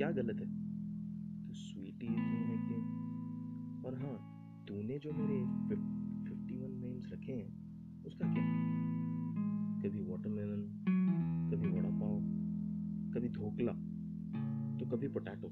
क्या गलत है? तो स्वीटी इतनी है कि, और हाँ तूने जो मेरे फिफ्टी वन नेम्स रखे हैं, उसका क्या? कभी वाटरमेलन कभी वड़ा पाव, कभी धोकला तो कभी पोटैटो